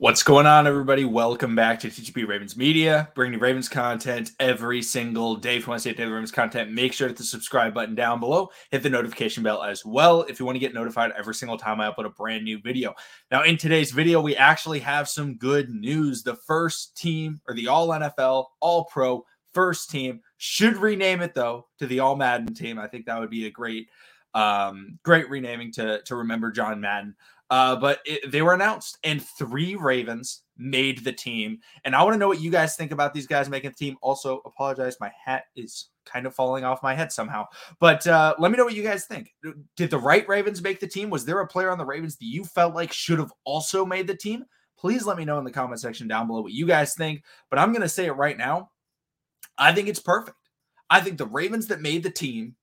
What's going on, everybody? Welcome back to TGP Ravens Media, bringing you Ravens content every single day. If you want to see daily Ravens content, make sure to hit the subscribe button down below. Hit the notification bell as well if you want to get notified every single time I upload a brand new video. Now, in today's video, we actually have some good news. The first team, or the All NFL, All Pro first team, should rename it though to the All Madden team. I think that would be a great, um, great renaming to to remember John Madden. Uh, but it, they were announced, and three Ravens made the team. And I want to know what you guys think about these guys making the team. Also, apologize, my hat is kind of falling off my head somehow. But uh, let me know what you guys think. Did the right Ravens make the team? Was there a player on the Ravens that you felt like should have also made the team? Please let me know in the comment section down below what you guys think. But I'm going to say it right now. I think it's perfect. I think the Ravens that made the team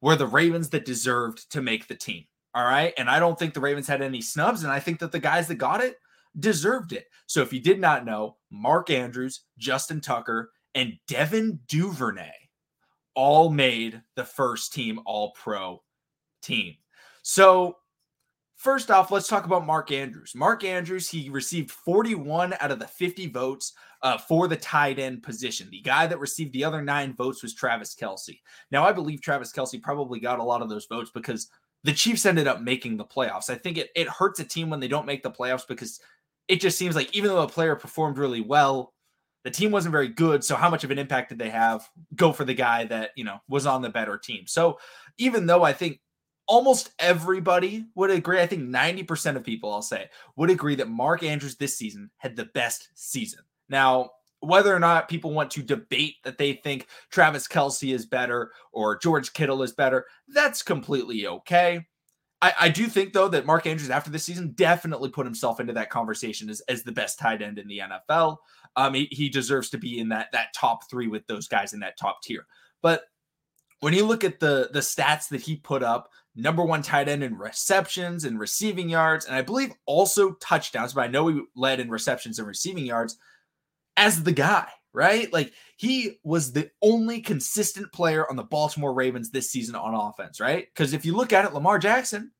were the Ravens that deserved to make the team. All right. And I don't think the Ravens had any snubs. And I think that the guys that got it deserved it. So if you did not know, Mark Andrews, Justin Tucker, and Devin Duvernay all made the first team all pro team. So, first off, let's talk about Mark Andrews. Mark Andrews, he received 41 out of the 50 votes uh, for the tight end position. The guy that received the other nine votes was Travis Kelce. Now, I believe Travis Kelce probably got a lot of those votes because the Chiefs ended up making the playoffs. I think it, it hurts a team when they don't make the playoffs because it just seems like even though a player performed really well, the team wasn't very good. So how much of an impact did they have? Go for the guy that, you know, was on the better team. So even though I think almost everybody would agree, I think 90% of people, I'll say, would agree that Mark Andrews this season had the best season. Now, whether or not people want to debate that they think Travis Kelce is better or George Kittle is better, that's completely okay. I, I, do think, though, that Mark Andrews after this season definitely put himself into that conversation as, as the best tight end in the NFL. Um, he, he deserves to be in that that top three with those guys in that top tier. But when you look at the the stats that he put up, number one tight end in receptions and receiving yards, and I believe also touchdowns, but I know he led in receptions and receiving yards as the guy, right? Like he was the only consistent player on the Baltimore Ravens this season on offense, right? Because if you look at it, Lamar Jackson,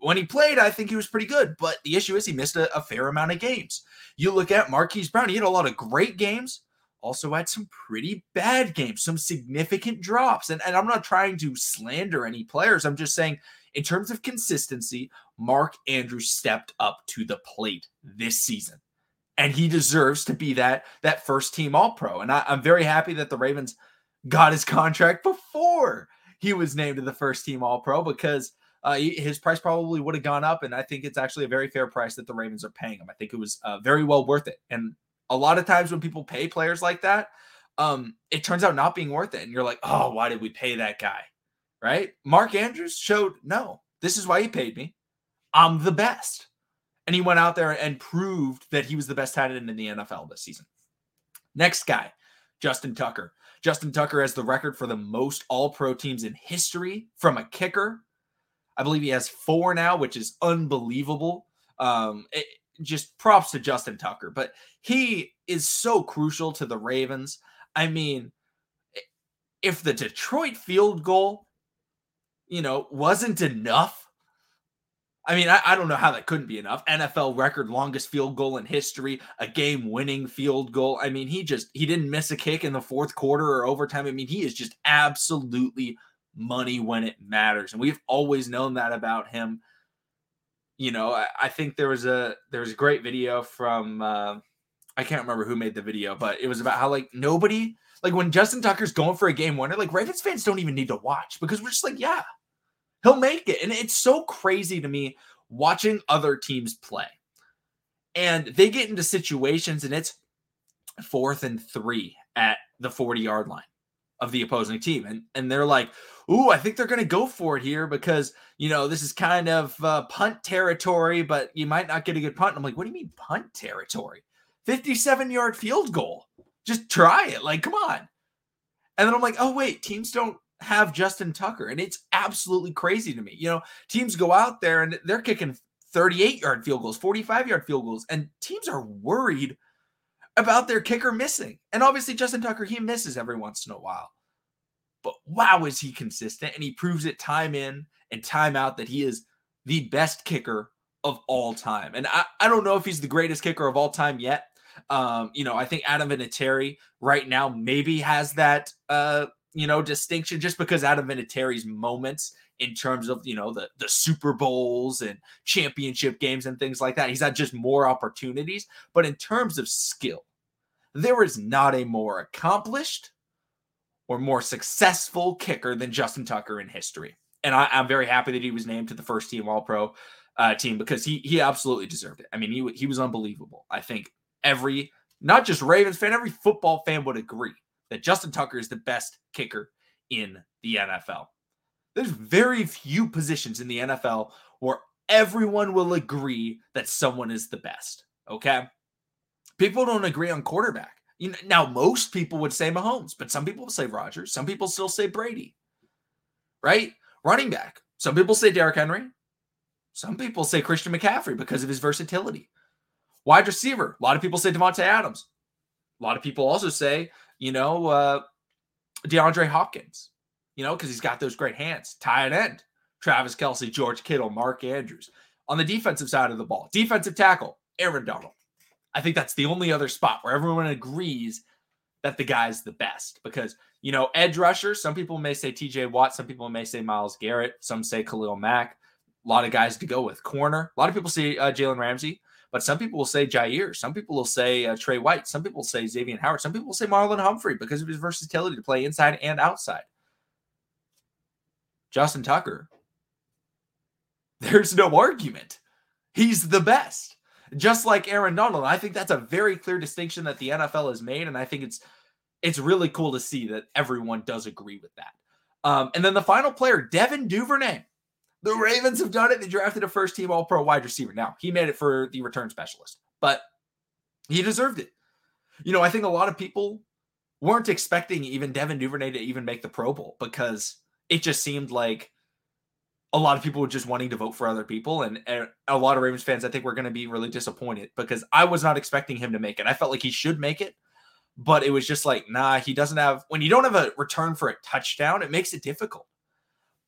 when he played, I think he was pretty good. But the issue is he missed a, a fair amount of games. You look at Marquise Brown, he had a lot of great games, also had some pretty bad games, some significant drops. And, and I'm not trying to slander any players. I'm just saying, in terms of consistency, Mark Andrews stepped up to the plate this season and he deserves to be that that first team All Pro. And I, am very happy that the Ravens got his contract before he was named to the first team All Pro because uh, his price probably would have gone up. And I think it's actually a very fair price that the Ravens are paying him. I think it was uh, very well worth it. And a lot of times when people pay players like that, um, it turns out not being worth it. And you're like, oh, why did we pay that guy? Right? Mark Andrews showed no, this is why he paid me. I'm the best and he went out there and proved that he was the best tight end in the NFL this season. Next guy, Justin Tucker. Justin Tucker has the record for the most all pro teams in history from a kicker. I believe he has four now, which is unbelievable. Um, it, just props to Justin Tucker, but he is so crucial to the Ravens. I mean, if the Detroit field goal, you know, wasn't enough I mean, I, I, don't know how that couldn't be enough. NFL record longest field goal in history, a game winning field goal. I mean, he just he didn't miss a kick in the fourth quarter or overtime. I mean, he is just absolutely money when it matters. And we've always known that about him. You know, I, I think there was a there was a great video from uh, I can't remember who made the video, but it was about how like nobody like when Justin Tucker's going for a game winner, like Ravens fans don't even need to watch because we're just like, yeah, He'll make it. And it's so crazy to me watching other teams play. And they get into situations and it's fourth and three at the 40 yard line of the opposing team. And, and they're like, ooh, I think they're going to go for it here because, you know, this is kind of uh, punt territory, but you might not get a good punt. I'm like, what do you mean punt territory? 57 yard field goal. Just try it. Like, come on. And then I'm like, oh, wait, teams don't have Justin Tucker. And it's absolutely crazy to me. You know, teams go out there and they're kicking 38 yard field goals, 45 yard field goals, and teams are worried about their kicker missing. And obviously, Justin Tucker, he misses every once in a while. But wow, is he consistent? And he proves it time in and time out that he is the best kicker of all time. And I, I don't know if he's the greatest kicker of all time yet. Um, you know, I think Adam Vinatieri right now maybe has that uh, you know, distinction just because Adam Vinatieri's moments in terms of, you know, the the Super Bowls and championship games and things like that, he's had just more opportunities. But in terms of skill, there is not a more accomplished or more successful kicker than Justin Tucker in history. And I, am very happy that he was named to the first team All Pro uh, team because he he absolutely deserved it. I mean, he he was unbelievable. I think every not just Ravens fan, every football fan would agree that Justin Tucker is the best kicker in the NFL. There's very few positions in the NFL where everyone will agree that someone is the best. Okay. People don't agree on quarterback. You know, now, most people would say Mahomes, but some people say Rodgers. Some people still say Brady, right? Running back. Some people say Derrick Henry. Some people say Christian McCaffrey because of his versatility. Wide receiver. A lot of people say Davante Adams. A lot of people also say, you know, uh, DeAndre Hopkins, you know, because he's got those great hands. Tight end. Travis Kelce, George Kittle, Mark Andrews. On the defensive side of the ball, defensive tackle, Aaron Donald. I think that's the only other spot where everyone agrees that the guy's the best because, you know, edge rusher, some people may say TJ Watt, some people may say Myles Garrett, some say Khalil Mack. A lot of guys to go with. Corner, a lot of people see uh, Jalen Ramsey, but some people will say Jaire. Some people will say uh, Tre White. Some people say Xavier Howard. Some people will say Marlon Humphrey because of his versatility to play inside and outside. Justin Tucker, there's no argument. He's the best just like Aaron Donald. I think that's a very clear distinction that the NFL has made, and I think it's it's really cool to see that everyone does agree with that. Um, and then the final player, Devin Duvernay. The Ravens have done it. They drafted a first team All Pro wide receiver. Now he made it for the return specialist, but he deserved it. You know, I think a lot of people weren't expecting even Devin Duvernay to even make the Pro Bowl because it just seemed like a lot of people were just wanting to vote for other people. And, and a lot of Ravens fans, I think, were going to be really disappointed because I was not expecting him to make it. I felt like he should make it, but it was just like, nah, he doesn't have, when you don't have a return for a touchdown, it makes it difficult.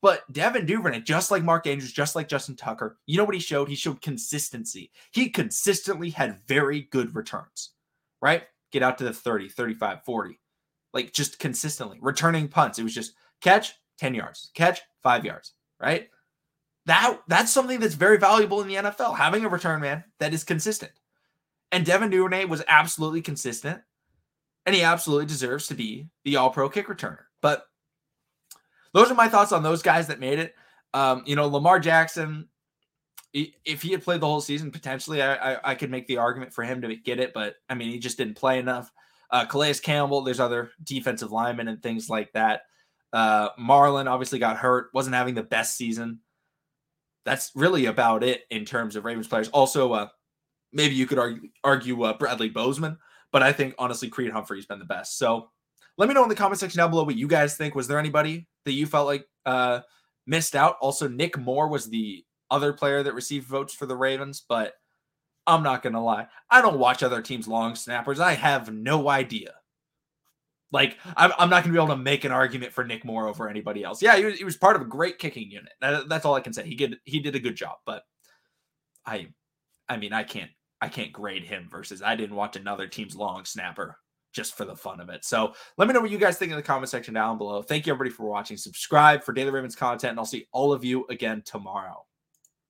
But Devin Duvernay, just like Mark Andrews, just like Justin Tucker, you know what he showed? He showed consistency. He consistently had very good returns, right? Get out to the 30, 35, 40, like just consistently returning punts. It was just catch 10 yards, catch five yards, right? That that's something that's very valuable in the NFL, having a return man that is consistent. And Devin Duvernay was absolutely consistent, and he absolutely deserves to be the All Pro kick returner. But those are my thoughts on those guys that made it. Um, you know, Lamar Jackson, if he had played the whole season, potentially I, I, I could make the argument for him to get it, but I mean, he just didn't play enough. Uh, Calais Campbell, there's other defensive linemen and things like that. Uh, Marlon obviously got hurt, wasn't having the best season. That's really about it in terms of Ravens players. Also, uh, maybe you could argue, argue uh, Bradley Bozeman, but I think honestly Creed Humphrey's been the best. So let me know in the comment section down below what you guys think. Was there anybody that you felt like uh, missed out? Also, Nick Moore was the other player that received votes for the Ravens, but I'm not gonna lie, I don't watch other teams' long snappers. I have no idea like I'm, I'm not going to be able to make an argument for Nick Moore over anybody else. Yeah, he was, he was part of a great kicking unit. That, that's all I can say. He did he did a good job, but I I mean I can't I can't grade him versus I didn't watch another team's long snapper just for the fun of it. So let me know what you guys think in the comment section down below. Thank you everybody for watching. Subscribe for Daily Ravens content, and I'll see all of you again tomorrow.